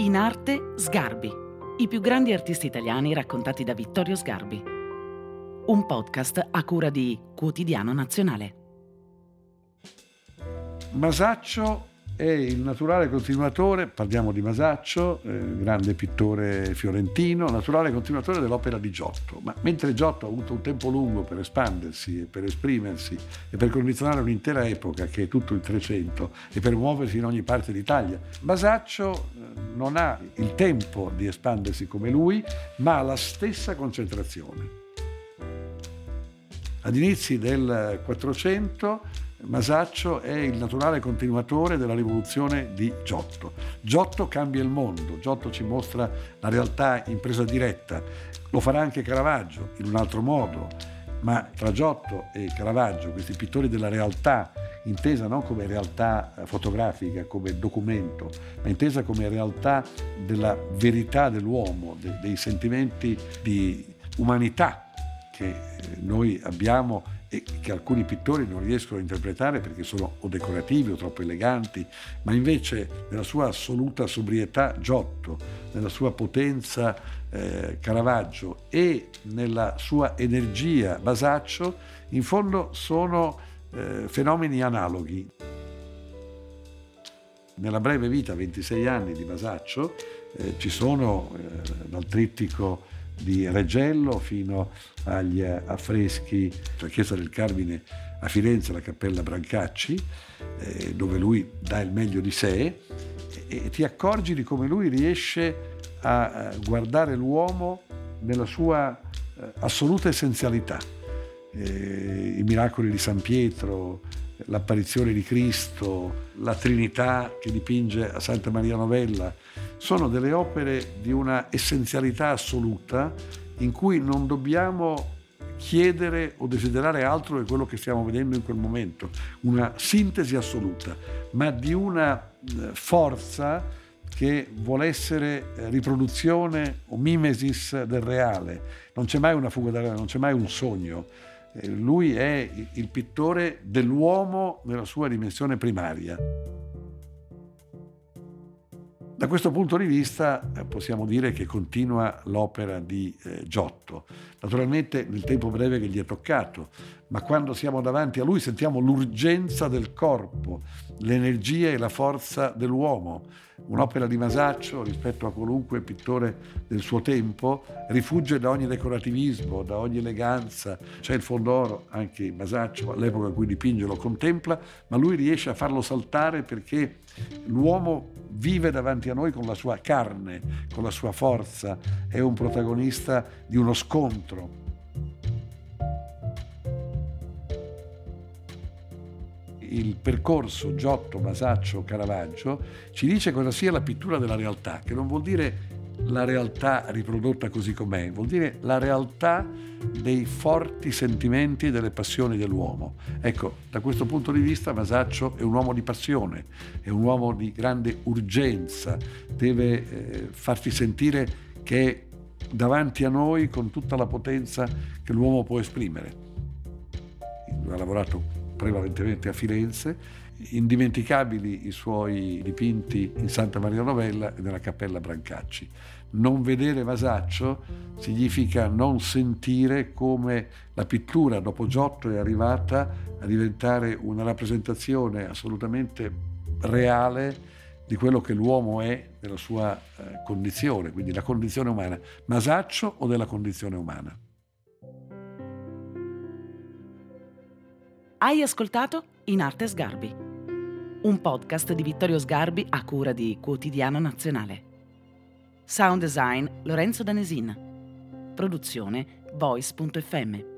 In arte Sgarbi, i più grandi artisti italiani raccontati da Vittorio Sgarbi. Un podcast a cura di Quotidiano Nazionale. Masaccio è il naturale continuatore, parliamo di Masaccio, eh, grande pittore fiorentino, naturale continuatore dell'opera di Giotto. Ma mentre Giotto ha avuto un tempo lungo per espandersi e per esprimersi e per condizionare un'intera epoca che è tutto il Trecento e per muoversi in ogni parte d'Italia, Masaccio eh, non ha il tempo di espandersi come lui, ma ha la stessa concentrazione. Ad inizi del 400 Masaccio è il naturale continuatore della rivoluzione di Giotto. Giotto cambia il mondo, Giotto ci mostra la realtà in presa diretta, lo farà anche Caravaggio in un altro modo, ma tra Giotto e Caravaggio, questi pittori della realtà, intesa non come realtà fotografica, come documento, ma intesa come realtà della verità dell'uomo, dei sentimenti di umanità che noi abbiamo e che alcuni pittori non riescono a interpretare perché sono o decorativi o troppo eleganti, ma invece nella sua assoluta sobrietà Giotto, nella sua potenza eh, Caravaggio e nella sua energia Basaccio, in fondo sono eh, fenomeni analoghi. Nella breve vita, 26 anni di Basaccio, eh, ci sono eh, dal trittico di Reggello fino agli affreschi la Chiesa del Carmine a Firenze, la Cappella Brancacci, eh, dove lui dà il meglio di sé e, e ti accorgi di come lui riesce a guardare l'uomo nella sua eh, assoluta essenzialità. Eh, I miracoli di San Pietro, l'apparizione di Cristo, la Trinità che dipinge a Santa Maria Novella, sono delle opere di una essenzialità assoluta in cui non dobbiamo chiedere o desiderare altro che quello che stiamo vedendo in quel momento, una sintesi assoluta, ma di una eh, forza che vuole essere eh, riproduzione o mimesis del reale. Non c'è mai una fuga dal reale, non c'è mai un sogno. Lui è il pittore dell'uomo nella sua dimensione primaria. Da questo punto di vista eh, possiamo dire che continua l'opera di eh, Giotto, naturalmente nel tempo breve che gli è toccato, ma quando siamo davanti a lui sentiamo l'urgenza del corpo, l'energia e la forza dell'uomo. Un'opera di Masaccio rispetto a qualunque pittore del suo tempo rifugge da ogni decorativismo, da ogni eleganza. C'è il fondoro, anche Masaccio all'epoca in cui dipinge lo contempla, ma lui riesce a farlo saltare perché l'uomo vive davanti a noi con la sua carne, con la sua forza, è un protagonista di uno scontro. Il percorso Giotto, Masaccio, Caravaggio ci dice cosa sia la pittura della realtà, che non vuol dire la realtà riprodotta così com'è, vuol dire la realtà dei forti sentimenti e delle passioni dell'uomo. Ecco, da questo punto di vista Masaccio è un uomo di passione, è un uomo di grande urgenza, deve eh, farti sentire che è davanti a noi con tutta la potenza che l'uomo può esprimere. Ha lavorato prevalentemente a Firenze, indimenticabili i suoi dipinti in Santa Maria Novella e nella Cappella Brancacci non vedere Masaccio significa non sentire come la pittura dopo Giotto è arrivata a diventare una rappresentazione assolutamente reale di quello che l'uomo è nella sua eh, condizione, quindi la condizione umana. Masaccio o della condizione umana? Hai ascoltato In Arte Sgarbi, un podcast di Vittorio Sgarbi a cura di Quotidiano Nazionale. Sound design Lorenzo Danesin. Produzione voice.fm.